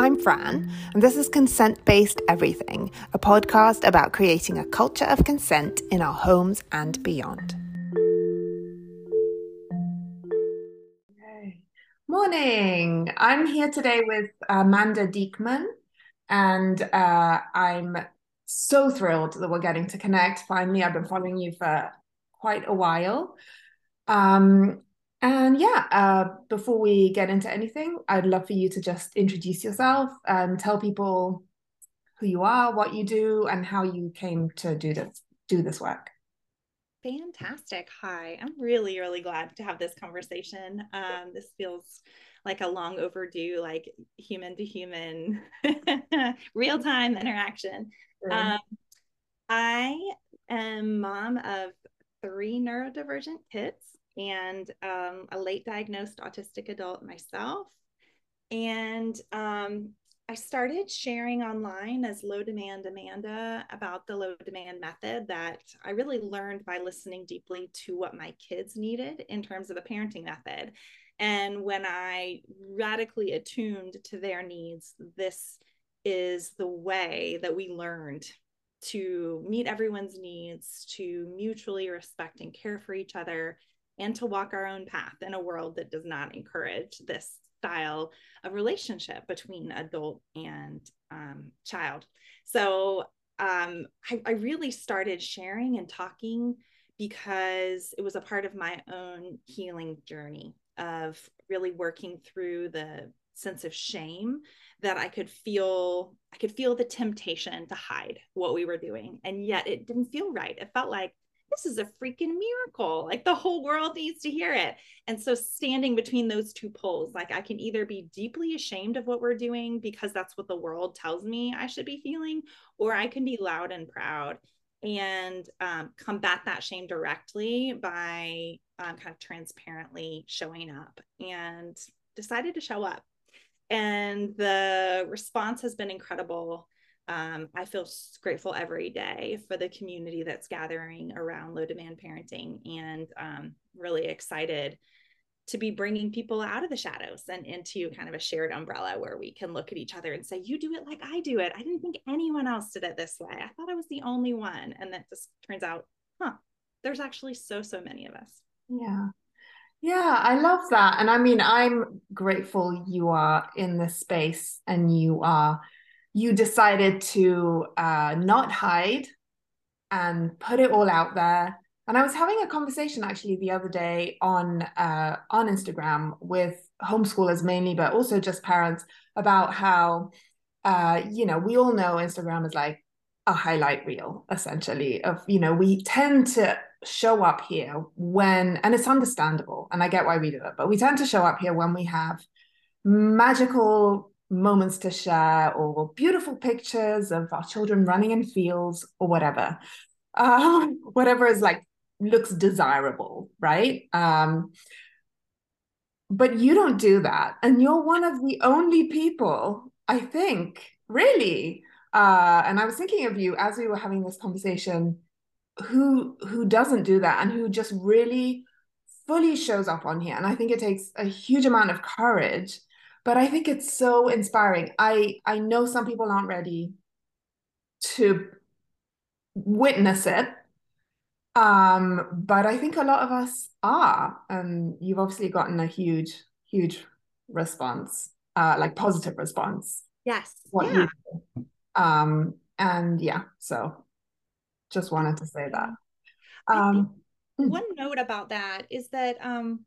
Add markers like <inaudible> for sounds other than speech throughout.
I'm Fran, and this is Consent Based Everything, a podcast about creating a culture of consent in our homes and beyond. Morning! I'm here today with Amanda Diekman, and uh, I'm so thrilled that we're getting to connect finally. I've been following you for quite a while. Um, and yeah, uh, before we get into anything, I'd love for you to just introduce yourself and tell people who you are, what you do, and how you came to do this do this work. Fantastic. Hi, I'm really, really glad to have this conversation. Um, this feels like a long overdue, like human to human, <laughs> real time interaction. Um, I am mom of three neurodivergent kids and um, a late diagnosed autistic adult myself. And um, I started sharing online as low demand Amanda about the low demand method that I really learned by listening deeply to what my kids needed in terms of a parenting method. And when I radically attuned to their needs, this is the way that we learned to meet everyone's needs, to mutually respect and care for each other, and to walk our own path in a world that does not encourage this style of relationship between adult and um, child. So um, I, I really started sharing and talking because it was a part of my own healing journey of really working through the sense of shame that I could feel I could feel the temptation to hide what we were doing and yet it didn't feel right. It felt like this is a freaking miracle. Like the whole world needs to hear it. And so standing between those two poles, like I can either be deeply ashamed of what we're doing because that's what the world tells me I should be feeling, or I can be loud and proud and um, combat that shame directly by um, kind of transparently showing up and decided to show up. And the response has been incredible um, I feel grateful every day for the community that's gathering around low demand parenting and um, really excited to be bringing people out of the shadows and into kind of a shared umbrella where we can look at each other and say, You do it like I do it. I didn't think anyone else did it this way. I thought I was the only one. And that just turns out, huh, there's actually so, so many of us. Yeah. Yeah, I love that. And I mean, I'm grateful you are in this space and you are you decided to uh, not hide and put it all out there. And I was having a conversation actually the other day on uh, on Instagram with homeschoolers mainly, but also just parents about how uh, you know we all know Instagram is like a highlight reel essentially of you know we tend to show up here when and it's understandable and I get why we do it, but we tend to show up here when we have magical moments to share or beautiful pictures of our children running in fields or whatever. Uh, <laughs> whatever is like looks desirable right? Um, but you don't do that and you're one of the only people i think really uh, and i was thinking of you as we were having this conversation who who doesn't do that and who just really fully shows up on here and i think it takes a huge amount of courage but I think it's so inspiring. I I know some people aren't ready to witness it. Um, but I think a lot of us are. And you've obviously gotten a huge, huge response, uh, like positive response. Yes. What yeah. Um, and yeah, so just wanted to say that. Um, hmm. one note about that is that um,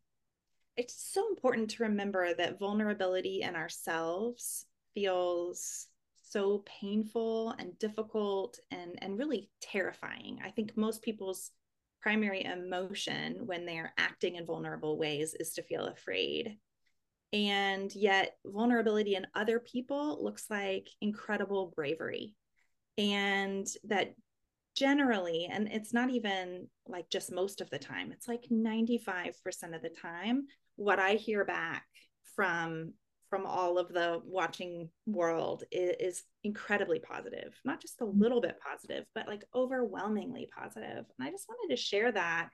it's so important to remember that vulnerability in ourselves feels so painful and difficult and and really terrifying. I think most people's primary emotion when they're acting in vulnerable ways is to feel afraid. And yet vulnerability in other people looks like incredible bravery. And that generally and it's not even like just most of the time it's like 95% of the time what I hear back from from all of the watching world is, is, incredibly positive not just a little bit positive but like overwhelmingly positive and i just wanted to share that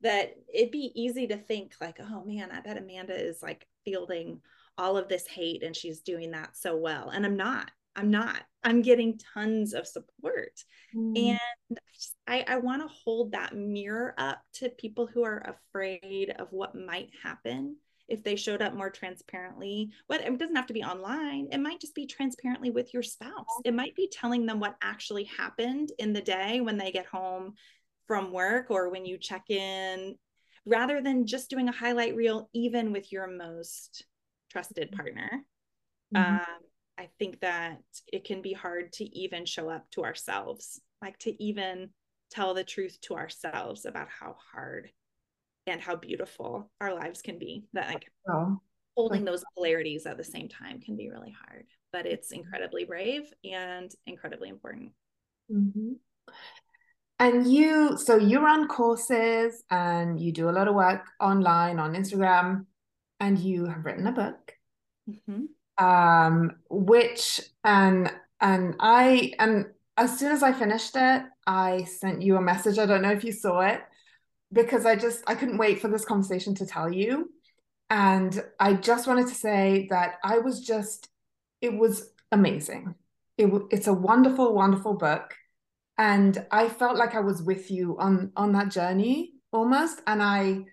that it'd be easy to think like oh man i bet amanda is like fielding all of this hate and she's doing that so well. And I'm not. I'm not. I'm getting tons of support. Mm. And I, I want to hold that mirror up to people who are afraid of what might happen if they showed up more transparently. But it doesn't have to be online. It might just be transparently with your spouse. It might be telling them what actually happened in the day when they get home from work or when you check in, rather than just doing a highlight reel, even with your most trusted partner. Mm-hmm. Um, I think that it can be hard to even show up to ourselves, like to even tell the truth to ourselves about how hard and how beautiful our lives can be. That like oh. holding those polarities at the same time can be really hard, but it's incredibly brave and incredibly important. Mm-hmm. And you, so you run courses and you do a lot of work online on Instagram, and you have written a book. Mm-hmm um, which and and I and as soon as I finished it, I sent you a message. I don't know if you saw it because I just I couldn't wait for this conversation to tell you. And I just wanted to say that I was just it was amazing. It, it's a wonderful, wonderful book, and I felt like I was with you on on that journey almost. And I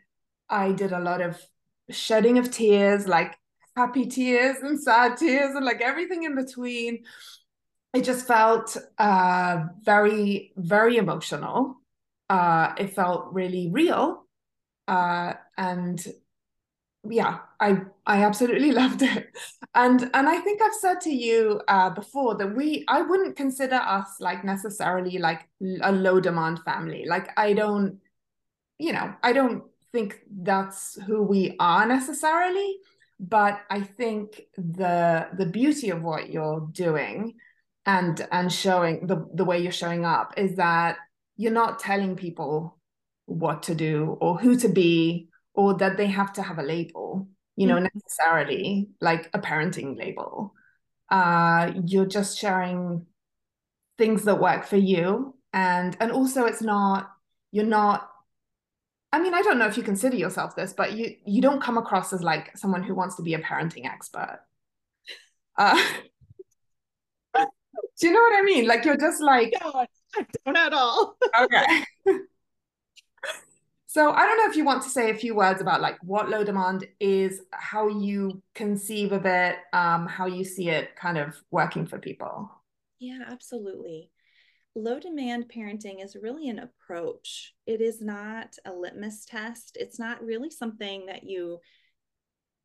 I did a lot of shedding of tears, like happy tears and sad tears and like everything in between. It just felt uh, very, very emotional. Uh, it felt really real. Uh, and yeah, I I absolutely <laughs> loved it. And and I think I've said to you uh, before that we I wouldn't consider us like necessarily like a low demand family. Like I don't, you know, I don't think that's who we are necessarily but i think the the beauty of what you're doing and and showing the the way you're showing up is that you're not telling people what to do or who to be or that they have to have a label you know mm-hmm. necessarily like a parenting label uh you're just sharing things that work for you and and also it's not you're not I mean, I don't know if you consider yourself this, but you you don't come across as like someone who wants to be a parenting expert. Uh, <laughs> do you know what I mean? Like you're just like no, I don't at all. <laughs> okay. <laughs> so I don't know if you want to say a few words about like what low demand is, how you conceive of it, um, how you see it kind of working for people. Yeah, absolutely low demand parenting is really an approach. It is not a litmus test. It's not really something that you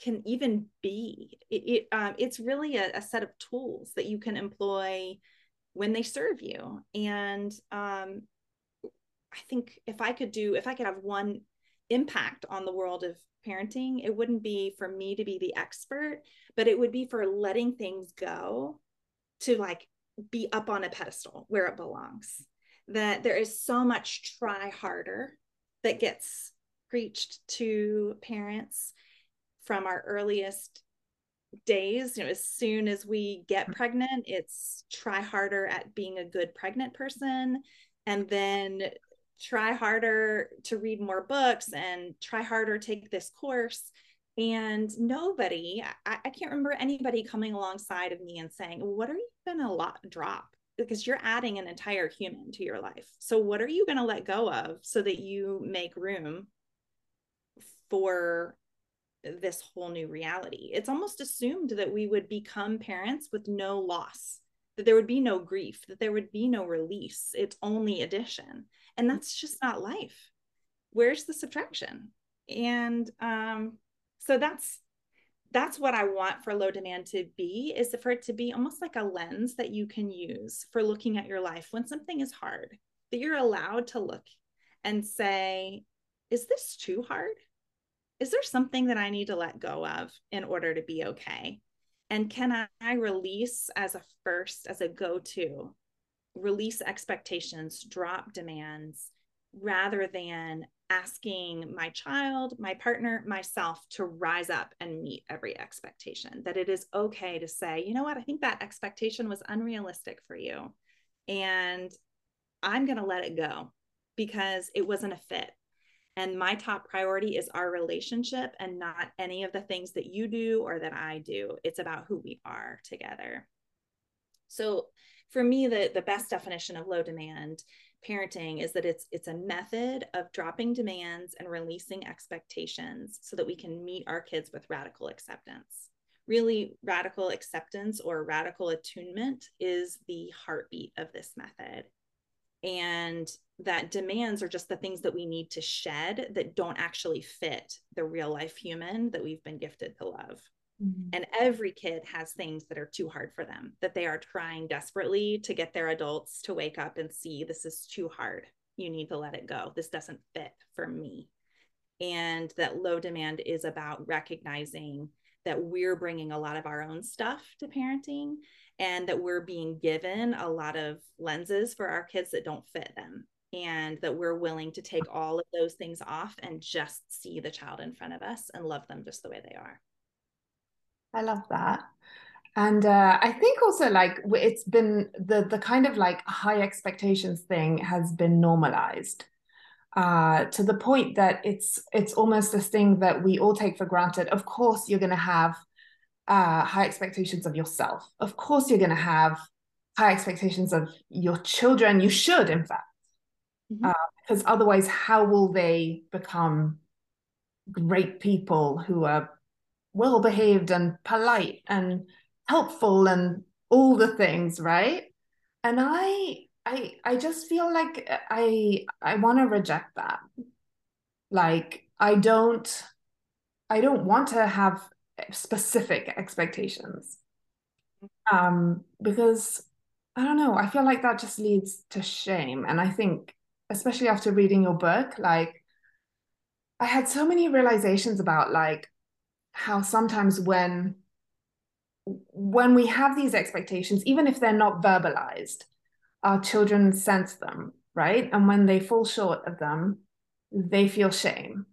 can even be. It, it um, it's really a, a, set of tools that you can employ when they serve you. And um, I think if I could do, if I could have one impact on the world of parenting, it wouldn't be for me to be the expert, but it would be for letting things go to like be up on a pedestal where it belongs. That there is so much try harder that gets preached to parents from our earliest days. You know, as soon as we get mm-hmm. pregnant, it's try harder at being a good pregnant person. And then try harder to read more books and try harder take this course and nobody I, I, can't remember anybody coming alongside of me and saying what are you going to lot drop? Because you're adding an entire human to your life. So what are you going to let go of so that you make room for this whole new reality? It's almost assumed that we would become parents with no loss that there would be no grief that there would be no release. It's only addition. And that's just not life. Where's the subtraction? And um so that's that's what I want for low demand to be is for it to be almost like a lens that you can use for looking at your life when something is hard, that you're allowed to look and say, is this too hard? Is there something that I need to let go of in order to be okay? And can I release as a first, as a go to, release expectations, drop demands, rather than asking my child, my partner, myself to rise up and meet every expectation. That it is okay to say, you know what, I think that expectation was unrealistic for you. And I'm going to let it go because it wasn't a fit. And my top priority is our relationship and not any of the things that you do or that I do. It's about who we are together. So for me, the, the best definition of low demand parenting is that it's it's a method of dropping demands and releasing expectations so that we can meet our kids with radical acceptance. Really radical acceptance or radical attunement is the heartbeat of this method. And that demands are just the things that we need to shed that don't actually fit the real life human that we've been gifted to love Mm-hmm. And every kid has things that are too hard for them, that they are trying desperately to get their adults to wake up and see this is too hard. You need to let it go. This doesn't fit for me. And that low demand is about recognizing that we're bringing a lot of our own stuff to parenting and that we're being given a lot of lenses for our kids that don't fit them and that we're willing to take all of those things off and just see the child in front of us and love them just the way they are. I love that. And uh, I think also like it's been the the kind of like high expectations thing has been normalized uh, to the point that it's it's almost this thing that we all take for granted. Of course, you're going to have uh, high expectations of yourself. Of course, you're going to have high expectations of your children. You should, in fact, mm-hmm. uh, because otherwise, how will they become great people who are well behaved and polite and helpful and all the things, right? And I I I just feel like I I want to reject that. Like I don't I don't want to have specific expectations. Um because I don't know, I feel like that just leads to shame and I think especially after reading your book like I had so many realizations about like how sometimes when when we have these expectations even if they're not verbalized our children sense them right? And when they fall short of them they feel shame.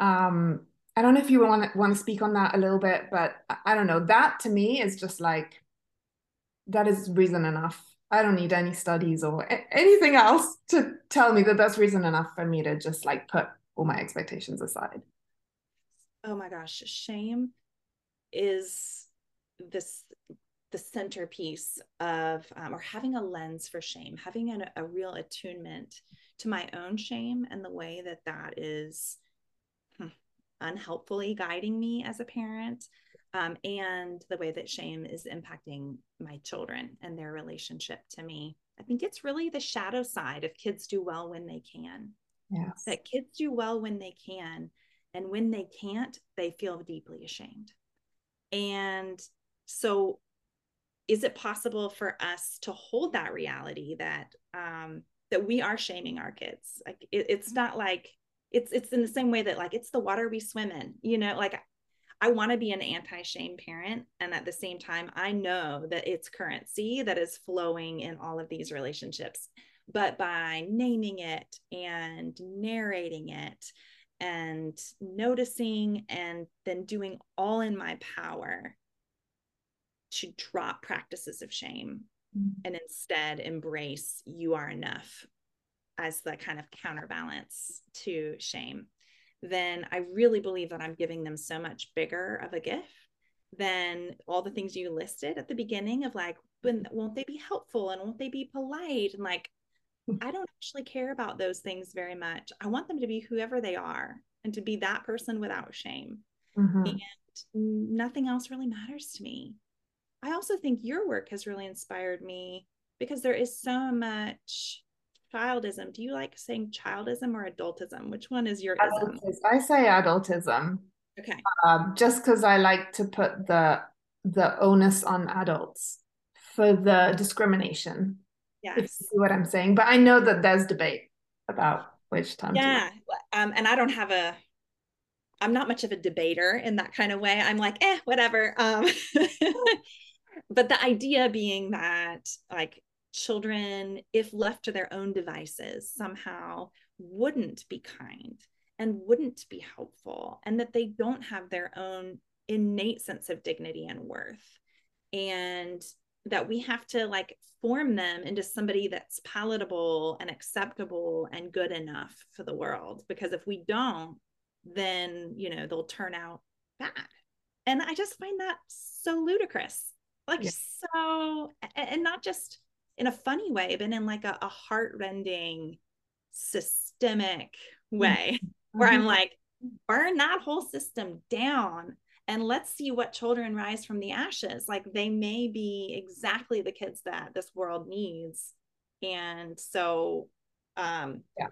Um i don't know if you want to want to speak on that a little bit but i don't know. That to me is just like that is reason enough. I don't need any studies or anything else to tell me that that's reason enough for me to just like put all my expectations aside oh my gosh, shame is this the centerpiece of um, or having a lens for shame having an, a real attunement to my own shame and the way that that is hmm, unhelpfully guiding me as a parent um, and the way that shame is impacting my children and their relationship to me i think it's really the shadow side of kids do well when they can yes. that kids do well when they can and when they can't, they feel deeply ashamed. And so, is it possible for us to hold that reality that um, that we are shaming our kids? Like it, it's not like it's it's in the same way that like it's the water we swim in. You know, like I want to be an anti-shame parent, and at the same time, I know that it's currency that is flowing in all of these relationships. But by naming it and narrating it, and noticing and then doing all in my power to drop practices of shame mm-hmm. and instead embrace you are enough as the kind of counterbalance to shame, then I really believe that I'm giving them so much bigger of a gift than all the things you listed at the beginning of like, when won't they be helpful and won't they be polite and like I don't actually care about those things very much. I want them to be whoever they are and to be that person without shame. Mm-hmm. And nothing else really matters to me. I also think your work has really inspired me because there is so much childism. Do you like saying childism or adultism? Which one is your ism? I say adultism. Okay. Um, just because I like to put the the onus on adults for the discrimination. Yes. See what I'm saying. But I know that there's debate about which time. Yeah. Um, and I don't have a, I'm not much of a debater in that kind of way. I'm like, eh, whatever. Um, <laughs> but the idea being that like children, if left to their own devices, somehow wouldn't be kind and wouldn't be helpful, and that they don't have their own innate sense of dignity and worth. And that we have to like form them into somebody that's palatable and acceptable and good enough for the world because if we don't then you know they'll turn out bad and i just find that so ludicrous like yeah. so and not just in a funny way but in like a, a heart-rending systemic way mm-hmm. <laughs> where i'm like burn that whole system down and let's see what children rise from the ashes. Like they may be exactly the kids that this world needs. And so um yeah.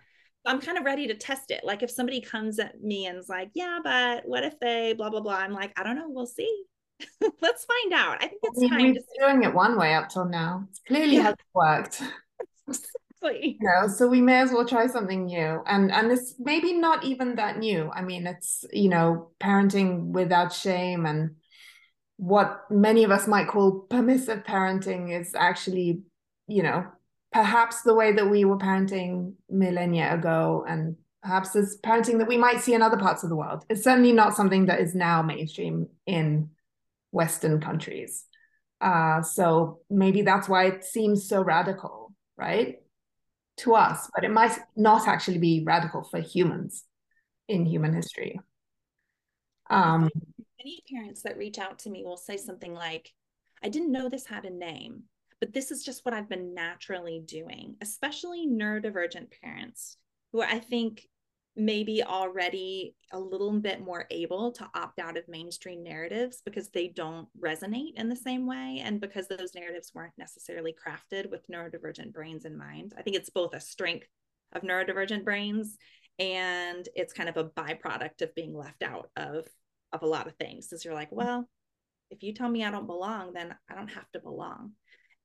I'm kind of ready to test it. Like if somebody comes at me and is like yeah but what if they blah blah blah i'm like i don't know. We'll see. <laughs> Let's find out. I think it's time we've been doing it one way up till now. It clearly yeah. hasn't worked <laughs> exactly. You know, so we may as well try something new. And and it's maybe not even that new. I mean, it's, you know, parenting without shame and what many of us might call permissive parenting is actually, you know, perhaps the way that we were parenting millennia ago and perhaps is parenting that we might see in other parts of the world. It's certainly not something that is now mainstream in Western countries. Uh, so maybe that's why it seems so radical, right? To us, but it might not actually be radical for humans in human history. Um, Many parents that reach out to me will say something like, I didn't know this had a name, but this is just what I've been naturally doing, especially neurodivergent parents who I think maybe already a little bit more able to opt out of mainstream narratives because they don't resonate in the same way and because those narratives weren't necessarily crafted with neurodivergent brains in mind. I think it's both a strength of neurodivergent brains and it's kind of a byproduct of being left out of of a lot of things. Because you're like well if you tell me i don't belong then i don't have to belong.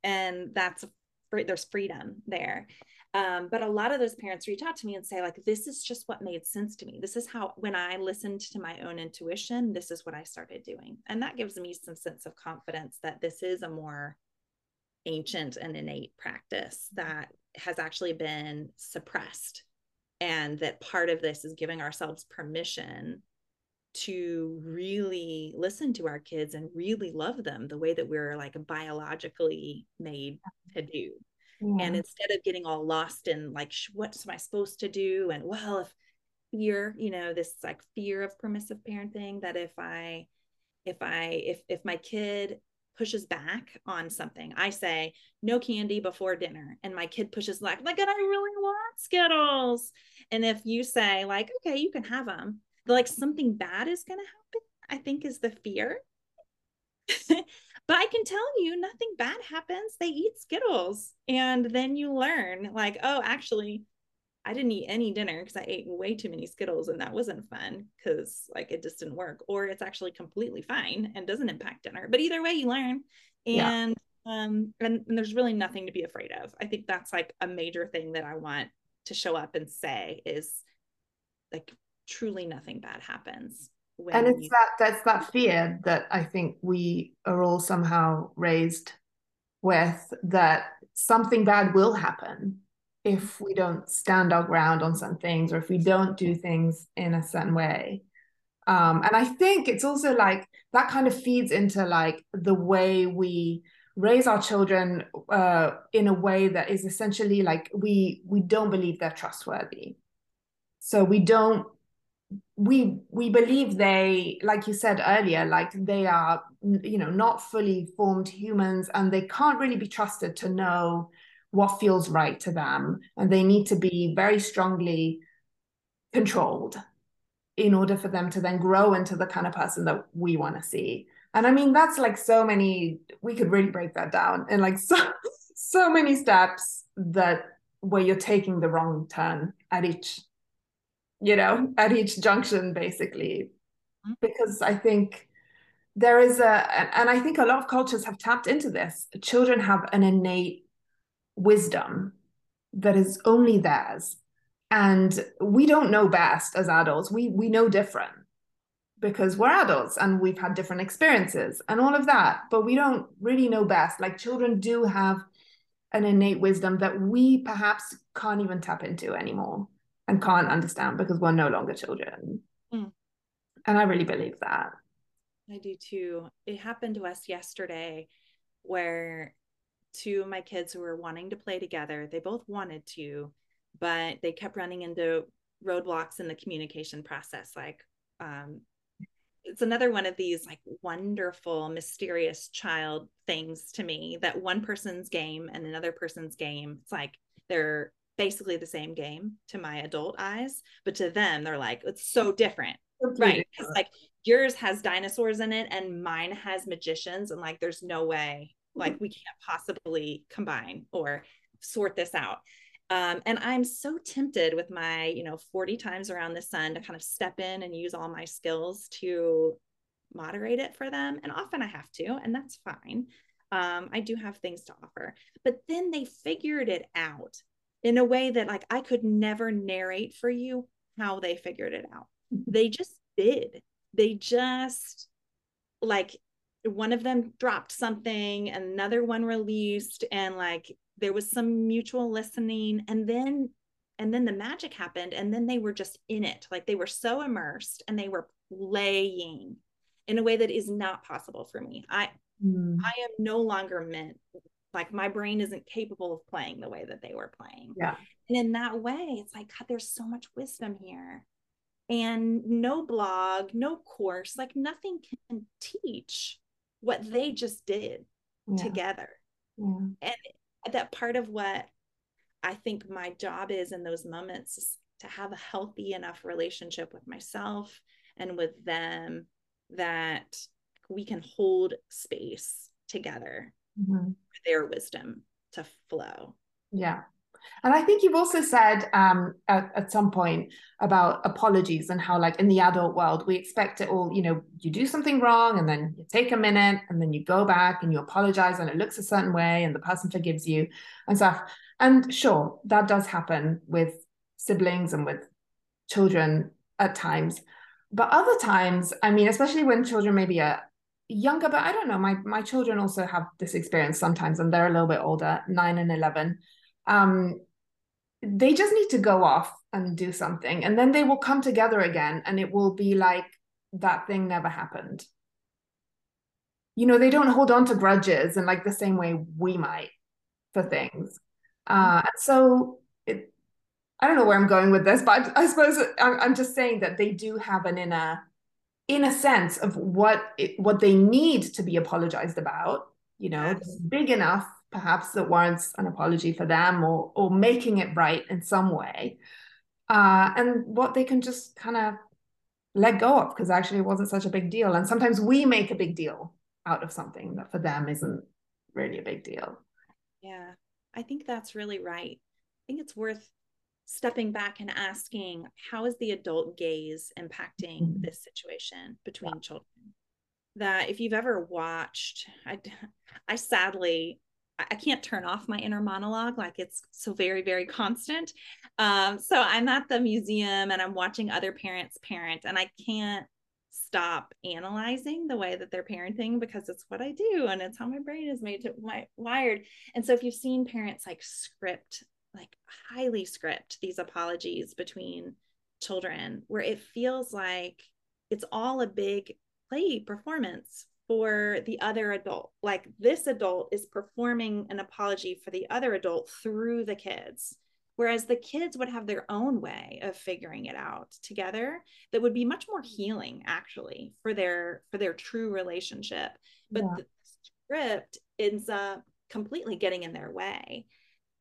And that's there's freedom there um, but a lot of those parents reach out to me and say, like, this is just what made sense to me. This is how, when I listened to my own intuition, this is what I started doing. And that gives me some sense of confidence that this is a more ancient and innate practice that has actually been suppressed. And that part of this is giving ourselves permission to really listen to our kids and really love them the way that we're like biologically made to do yeah. and mm-hmm. instead of getting all lost in like what am i supposed to do? and well if fear you know this like fear of permissive parenting that if i if i if if my kid pushes back on something i say no candy before dinner and my kid pushes back like i really want skittles. And if you say like okay you can have them like something bad is going to happen i think is the fear <laughs> but I can tell you nothing bad happens. They eat Skittles. And then you learn, like, oh, actually, I didn't eat any dinner because I ate way too many Skittles and that wasn't fun because like it just didn't work. Or it's actually completely fine and doesn't impact dinner. But either way, you learn. And yeah. um and, and there's really nothing to be afraid of. I think that's like a major thing that I want to show up and say is like truly nothing bad happens and it's you... that that's that fear that i think we are all somehow raised with that something bad will happen if we don't stand our ground on some things or if we don't do things in a certain way. Um, and i think it's also like that kind of feeds into like the way we raise our children uh, in a way that is essentially like we we don't believe they're trustworthy. So we don't we we believe they like you said earlier like they are you know not fully formed humans and they can't really be trusted to know what feels right to them and they need to be very strongly controlled in order for them to then grow into the kind of person that we want to see. And i mean that's like so many we could really break that down in like so <laughs> so many steps that where you're taking the wrong turn at each you know, at each junction, basically. Mm-hmm. Because I think there is a, and I think a lot of cultures have tapped into this. Children have an innate wisdom that is only theirs. And we don't know best as adults. We we know different because we're adults and we've had different experiences and all of that. But we don't really know best. Like children do have an innate wisdom that we perhaps can't even tap into anymore and can't understand because we're no longer children. Mm. And I really believe that. I do too. It happened to us yesterday. where two of my kids who were wanting to play together, they both wanted to, but they kept running into roadblocks in the communication process. Like, um, it's another one of these like wonderful, mysterious child things to me that one person's game and another person's game, it's like they're basically the same game to my adult eyes, but to them, they're like, it's so different. Right. Like yours has dinosaurs in it and mine has magicians. And like, there's no way, like, we can't possibly combine or sort this out. Um, and I'm so tempted with my, you know, 40 times around the sun to kind of step in and use all my skills to moderate it for them. And often I have to, and that's fine. Um, I do have things to offer. But then they figured it out in a way that, like, I could never narrate for you how they figured it out. Mm-hmm. They just did. They just, like, one of them dropped something, another one released, and like there was some mutual listening and then and then the magic happened and then they were just in it like they were so immersed and they were playing in a way that is not possible for me i mm. i am no longer meant like my brain isn't capable of playing the way that they were playing. Yeah. And in that way it's like god there's so much wisdom here. And no blog no course like nothing can teach what they just did yeah. together. Yeah. and that part of what I think my job is in those moments is to have a healthy enough relationship with myself and with them that we can hold space together mm-hmm. for their wisdom to flow. Yeah. And I think you've also said um, at, at some point about apologies and how, like in the adult world, we expect it all. You know, you do something wrong, and then you take a minute, and then you go back and you apologize, and it looks a certain way, and the person forgives you and stuff. And sure, that does happen with siblings and with children at times. But other times, I mean, especially when children maybe are younger, but I don't know, my my children also have this experience sometimes, and they're a little bit older, nine and eleven. Um, they just need to go off and do something and then they will come together again and it will be like that thing never happened. You know they don't hold on to grudges in like the same way we might for things. Uh and so it i don't know where i'm going with this but i, I suppose I'm, just saying that they do have an inner in a sense of what it, what they need to be apologized about you know big enough perhaps that warrants an apology for them or or making it right in some way uh, and what they can just kind of let go of because actually it wasn't such a big deal. And sometimes we make a big deal out of something that for them isn't really a big deal. Yeah i think that's really right. I think it's worth stepping back and asking how is the adult gaze impacting mm-hmm. this situation between children that if you've ever watched i i sadly I can't turn off my inner monologue. Like it's so very, very constant. Um, so I'm at the museum and I'm watching other parents parent, and I can't stop analyzing the way that they're parenting because it's what I do and it's how my brain is made to my wired. And so if you've seen parents like script, like highly script these apologies between children, where it feels like it's all a big play performance for the other adult. Like this adult is performing an apology for the other adult through the kids. Whereas the kids would have their own way of figuring it out together that would be much more healing actually for their for their true relationship. But yeah. the script ends up completely getting in their way.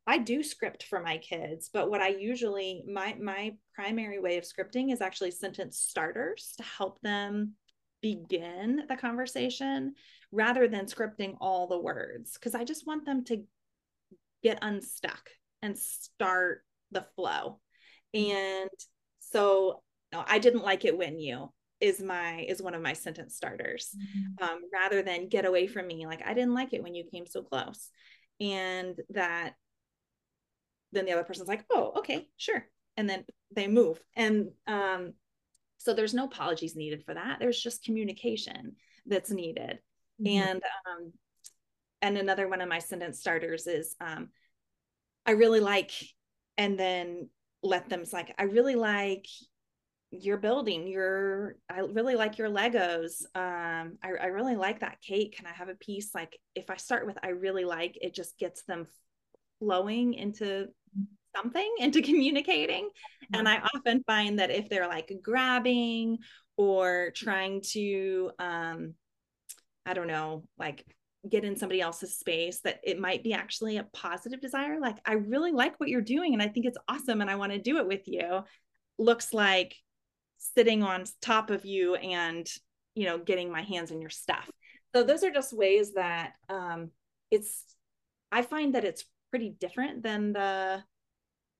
I do script for my kids, but what I usually my my primary way of scripting is actually sentence starters to help them begin the conversation rather than scripting all the words because I just want them to get unstuck and start the flow. And so no, I didn't like it when you is my is one of my sentence starters mm-hmm. um, rather than get away from me like i didn't like it when you came so close and that then the other person's like oh okay sure and then they move and um, so there's no apologies needed for that. There's just communication that's needed. Mm-hmm. And um, and another one of my sentence starters is um, I really like, and then let them like, I really like you're building your i really like your legos um I, I really like that cake can i have a piece like if i start with i really like it just gets them flowing into something into <laughs> communicating mm-hmm. and i often find that if they're like grabbing or trying to um i don't know like get in somebody else's space that it might be actually a positive desire like i really like what you're doing and i think it's awesome and i want to do it with you looks like sitting on top of you and you know getting my hands in your stuff so those are just ways that um it's i find that it's pretty different than the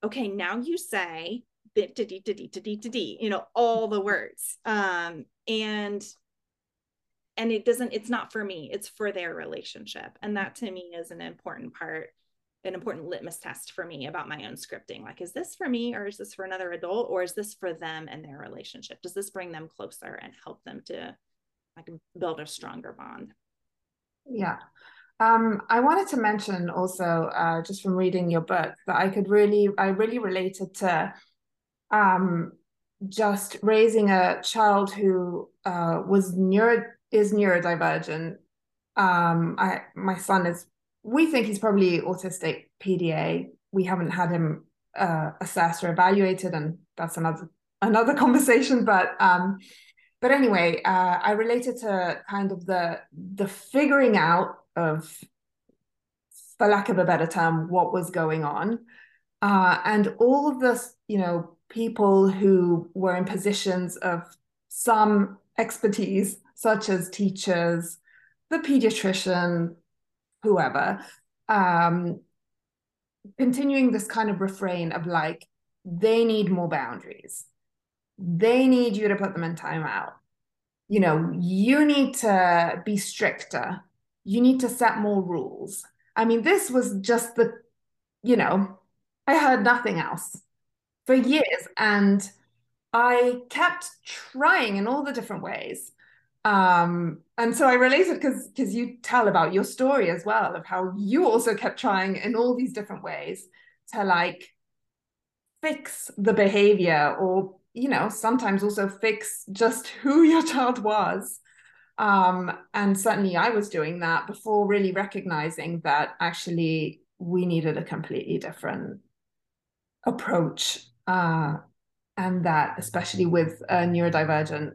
okay now you say you know all the words. Um and and it doesn't it's not for me it's for their relationship. And that to me is an important part an important litmus test for me about my own scripting. Like is this for me or is this for another adult or is this for them and their relationship? Does this bring them closer and help them to like build a stronger bond? Yeah um, I wanted to mention also, uh, just from reading your book, that I could really, I really related to um, just raising a child who uh, was neuro is neurodivergent. Um, I my son is. We think he's probably autistic PDA. We haven't had him uh, assessed or evaluated, and that's another another <laughs> conversation. But um, but anyway, uh, I related to kind of the the figuring out of, for lack of a better term, what was going on, uh, and all of this, you know, people who were in positions of some expertise such as teachers, the pediatrician, whoever, um, continuing this kind of refrain of like, they need more boundaries. They need you to put them in timeout. You know, you need to be stricter. You need to set more rules. I mean, this was just the, you know, I heard nothing else for years. And I kept trying in all the different ways um and so i related because because you tell about your story as well of how you also kept trying in all these different ways to like fix the behavior or you know sometimes also fix just who your <laughs> child was um and certainly i was doing that before really recognizing that actually we needed a completely different approach uh and that especially with a neurodivergent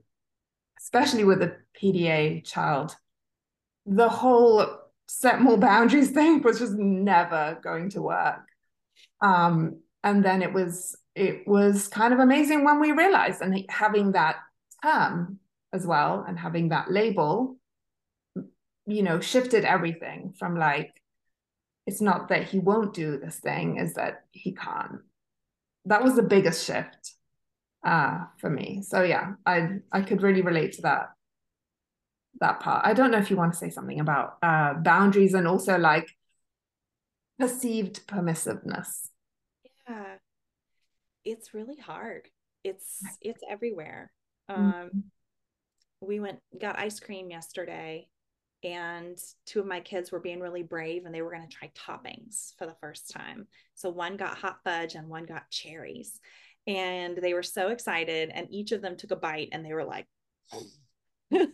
especially with a PDA child, the whole set more boundaries <laughs> thing was just never going to work. Um, and then it was it was kind of amazing when we realized and having that term as well and having that label you know shifted everything from like it's not that he won't do this thing is that he can't that was the biggest shift uh, for me. So yeah, I I could really relate to that that part. I don't know if you want to say something about uh, boundaries and also like perceived permissiveness. Yeah, it's really hard. It's it's everywhere. Um, mm-hmm. We went got ice cream yesterday, and two of my kids were being really brave and they were going to try toppings for the first time. So one got hot fudge and one got cherries. And they were so excited and each of them took a bite and they were like <laughs> the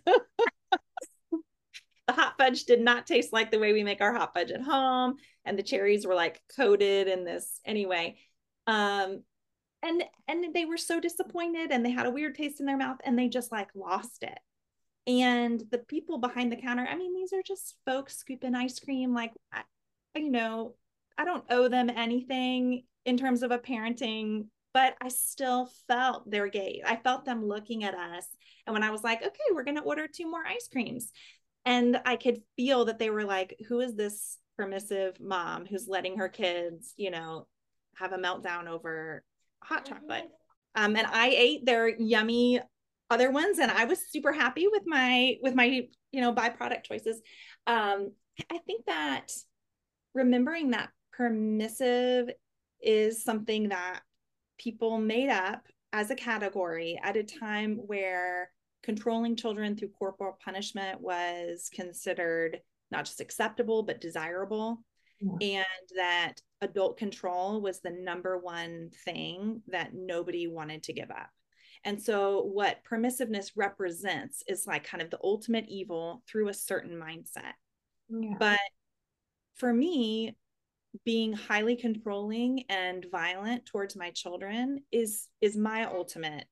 hot fudge did not taste like the way we make our hot fudge at home. And the cherries were like coated in this. Anyway um and and they were so disappointed and they had a weird taste in their mouth and they just like lost it and the people behind the counter i mean these are just folks scooping ice cream like I, you know i don't owe them anything in terms of a parenting but I still felt their gaze. I felt them looking at us. And when I was like, okay, we're going to order two more ice creams. And I could feel that they were like, who is this permissive mom who's letting her kids, you know, have a meltdown over hot chocolate? Um, and I ate their yummy other ones and I was super happy with my with my, you know, byproduct choices. Um, I think that remembering that permissive is something that people made up as a category at a time where controlling children through corporal punishment was considered not just acceptable but desirable yeah. and that adult control was the number one thing that nobody wanted to give up And so, what permissiveness represents is like kind of the ultimate evil through a certain mindset. Yeah. But for me, being highly controlling and violent towards my children is is my ultimate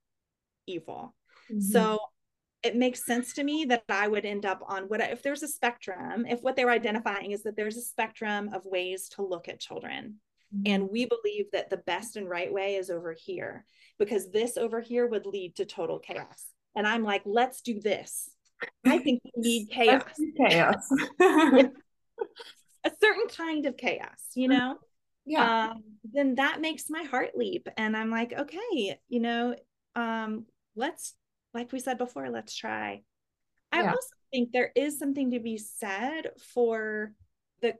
evil. Mm-hmm. So it makes sense to me that I would end up on what if there's a spectrum, if what they're identifying is that there's a spectrum of ways to look at children. Mm-hmm. And we believe that the best and right way is over here because this over here would lead to total chaos. And I'm like, let's do this. I think we need <laughs> chaos. chaos. <laughs> a certain kind of chaos, you mm-hmm. know? Yeah. Um, then that makes my heart leap. And I'm like, okay, you know, um, let's like we said before, let's try. I yeah. also think there is something to be said for the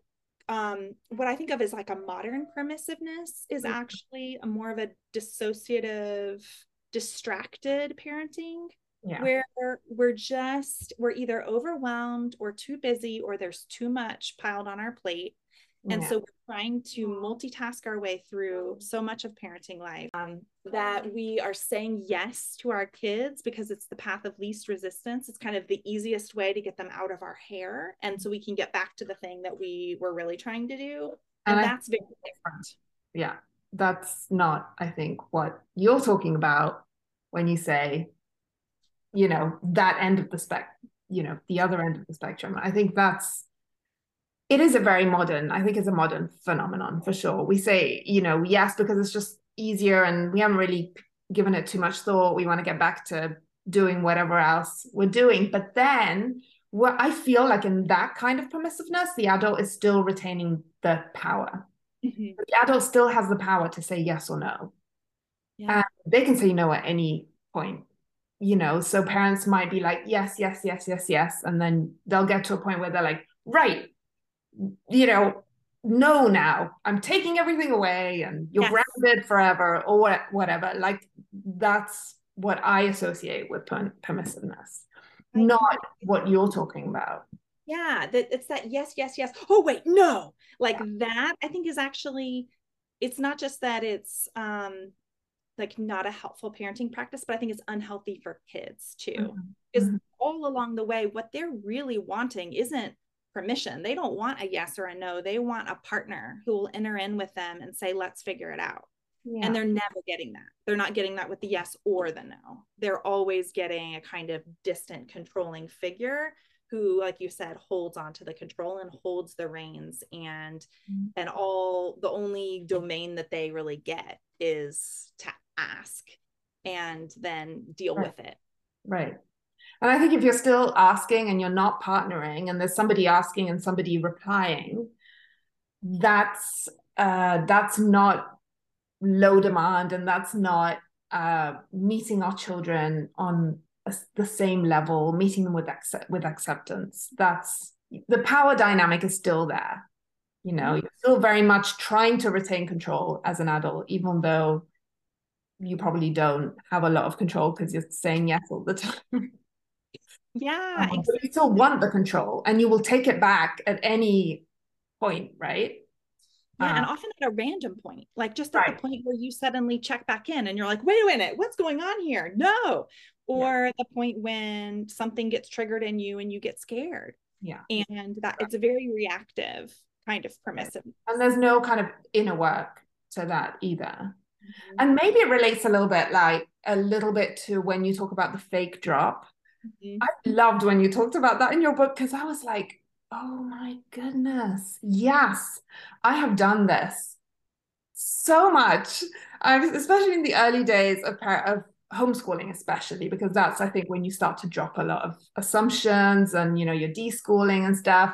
um what I think of as like a modern permissiveness is mm-hmm. actually a more of a dissociative, distracted parenting. Yeah. where we're just we're either overwhelmed or too busy or there's too much piled on our plate and yeah. so we're trying to multitask our way through so much of parenting life um, that we are saying yes to our kids because it's the path of least resistance. It's kind of the easiest way to get them out of our hair. And so we can get back to the thing that we were really trying to do. And, and that's very different. Yeah. That's not, I think, what you're talking about when you say, you know, that end of the spec, you know, the other end of the spectrum. I think that's it is a very modern, I think it's a modern phenomenon for sure. We say, you know, yes, because it's just easier and we haven't really given it too much thought. We want to get back to doing whatever else we're doing. But then what I feel like in that kind of permissiveness, the adult is still retaining the power. Mm-hmm. The adult still has the power to say yes or no. Yeah. And they can say no at any point you know so parents might be like yes yes yes yes yes and then they'll get to a point where they're like right you know, no now i'm taking everything away and you're yes. grounded forever or whatever like that's what i associate with permissiveness not what you're talking about yeah that it's that yes yes yes oh wait no like yeah. that i think is actually it's not just that it's um like not a helpful parenting practice but i think it's unhealthy for kids too mm-hmm. because mm-hmm. all along the way what they're really wanting isn't permission. They don't want a yes or a no. They want a partner who will enter in with them and say, let's figure it out. Yeah. And they're never getting that. They're not getting that with the yes or the no. They're always getting a kind of distant, controlling figure who, like you said, holds on to the control and holds the reins. And mm-hmm. and all the only domain that they really get is to ask and then deal right. with it. Right. And I think if you're still asking and you're not partnering, and there's somebody asking and somebody replying, that's uh, that's not low demand, and that's not uh, meeting our children on a, the same level, meeting them with accept- with acceptance. That's the power dynamic is still there. You know, you're still very much trying to retain control as an adult, even though you probably don't have a lot of control because you're saying yes all the <laughs> time. Yeah. Um, exactly. You still want the control and you will take it back at any point, right? Yeah, and um, often at a random point, like just at right. the point where you suddenly check back in and you're like, wait a minute, what's going on here? No. Or yeah. the point when something gets triggered in you and you get scared. Yeah. And that it's a very reactive kind of permissive. And there's no kind of inner work to that either. Mm-hmm. And maybe it relates a little bit like a little bit to when you talk about the fake drop Mm-hmm. I loved when you talked about that in your book because I was like, oh my goodness, yes, I have done this so much. I've, especially in the early days of, of homeschooling, especially because that's I think when you start to drop a lot of assumptions and you know you're deschooling and stuff.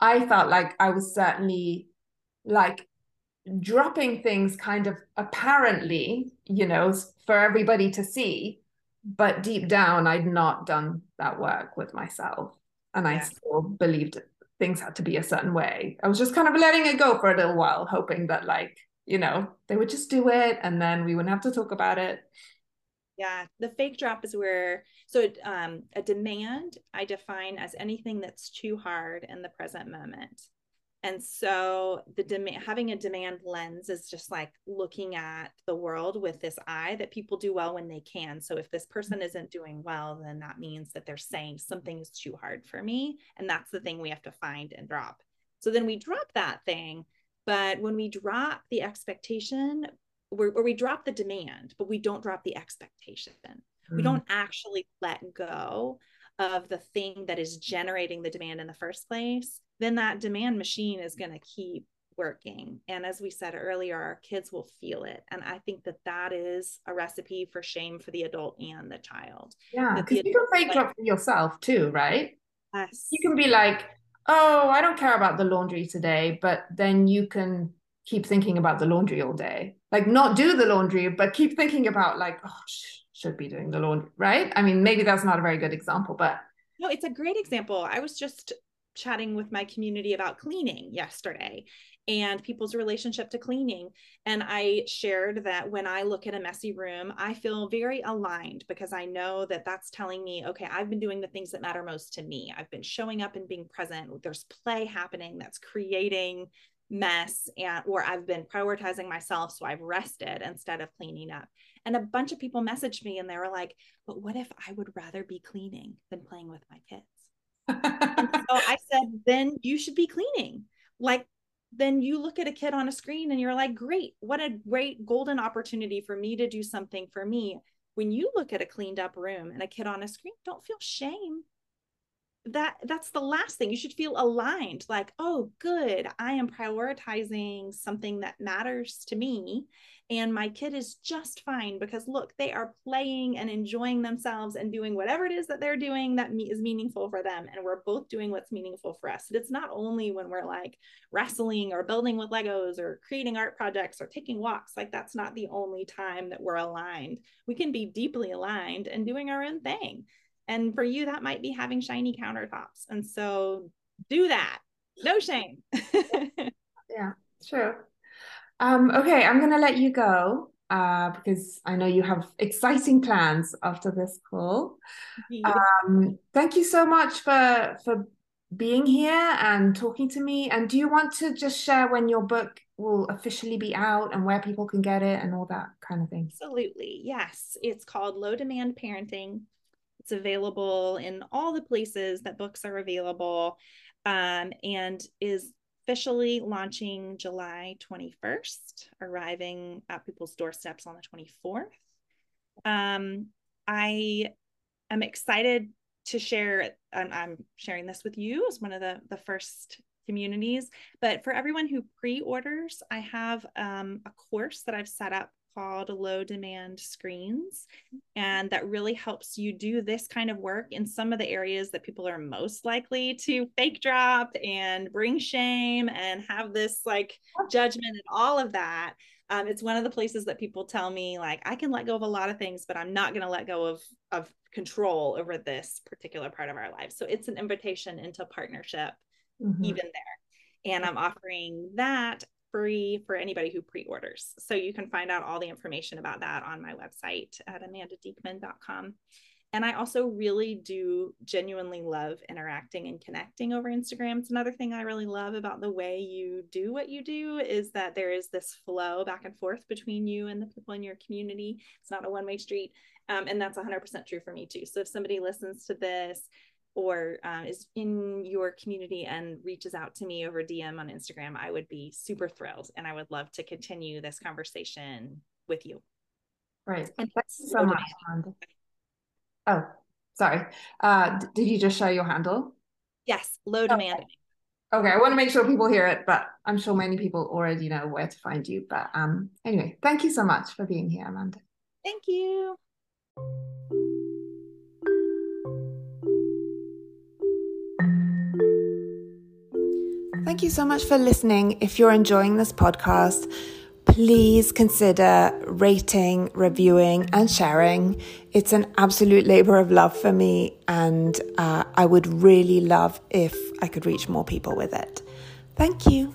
I felt like I was certainly like dropping things kind of apparently, you know, for everybody to see but deep down i'd not done that work with myself. And i still believed things had to be a certain way. I was just kind of letting it go for a little while hoping that like you know they would just do it and then we wouldn't have to talk about it. Yeah the fake drop is where so um, a demand i define as anything that's too hard in the present moment And so the demand having a demand lens is just like looking at the world with this eye that people do well when they can. So if this person isn't doing well, then that means that they're saying something is too hard for me. And that's the thing we have to find and drop. So then we drop that thing. But when we drop the expectation, or we drop the demand, but we don't drop the expectation. Mm. We don't actually let go of the thing that is generating the demand in the first place, then that demand machine is going to keep working. And as we said earlier, our kids will feel it. And I think that that is a recipe for shame for the adult and the child. Yeah, because you can fake like, for yourself too, right? Yes. You can be like, oh, I don't care about the laundry today, but then you can keep thinking about the laundry all day. Like not do the laundry, but keep thinking about like, oh, should be doing the laundry, right? I mean, maybe that's not a very good example, but no, it's a great example. I was just chatting with my community about cleaning yesterday and people's relationship to cleaning. And I shared that when I look at a messy room, I feel very aligned because I know that that's telling me, okay, I've been doing the things that matter most to me. I've been showing up and being present. There's play happening that's creating mess and or I've been prioritizing myself so I've rested instead of cleaning up. And a bunch of people messaged me and they were like, but what if I would rather be cleaning than playing with my kids? <laughs> so I said, then you should be cleaning. Like, then you look at a kid on a screen and you're like, great, what a great golden opportunity for me to do something for me. When you look at a cleaned up room and a kid on a screen, don't feel shame that that's the last thing you should feel aligned like oh good i am prioritizing something that matters to me and my kid is just fine because look they are playing and enjoying themselves and doing whatever it is that they're doing that is meaningful for them and we're both doing what's meaningful for us it's not only when we're like wrestling or building with legos or creating art projects or taking walks like that's not the only time that we're aligned we can be deeply aligned and doing our own thing and for you, that might be having shiny countertops. And so do that. No shame. <laughs> yeah, sure. Um, okay, I'm going to let you go uh, because I know you have exciting plans after this call. Um, thank you so much for for being here and talking to me. And do you want to just share when your book will officially be out and where people can get it and all that kind of thing? Absolutely. Yes. It's called Low Demand Parenting it's available in all the places that books are available um, and is officially launching July 21st, arriving at people's doorsteps on the 24th. Um, I am excited to share, I'm, I'm sharing this with you as one of the, the first communities. But for everyone who pre orders, I have um, a course that I've set up called low demand screens. And that really helps you do this kind of work in some of the areas that people are most likely to fake drop and bring shame and have this like judgment and all of that. Um, it's one of the places that people tell me like I can let go of a lot of things, but I'm not going to let go of of control over this particular part of our lives. So it's an invitation into partnership, mm-hmm. even there. And I'm offering that free for anybody who pre-orders. So you can find out all the information about that on my website at amandadiekman.com. And I also really do genuinely love interacting and connecting over Instagram. It's another thing I really love about the way you do what you do is that there is this flow back and forth between you and the people in your community. It's not a one way street. Um, and that's 100% true for me too. So if somebody listens to this or um, is in your community and reaches out to me over DM on Instagram, I would be super thrilled and I would love to continue this conversation with you. Right. And thanks so much. Oh, sorry. Uh, did you just show your handle? Yes, low demand. Okay. okay, I want to make sure people hear it, but I'm sure many people already know where to find you. But um, anyway, thank you so much for being here, Amanda. Thank you. Thank you so much for listening. If you're enjoying this podcast, please consider rating, reviewing, and sharing. It's an absolute labor of love for me, and uh, I would really love if I could reach more people with it. Thank you.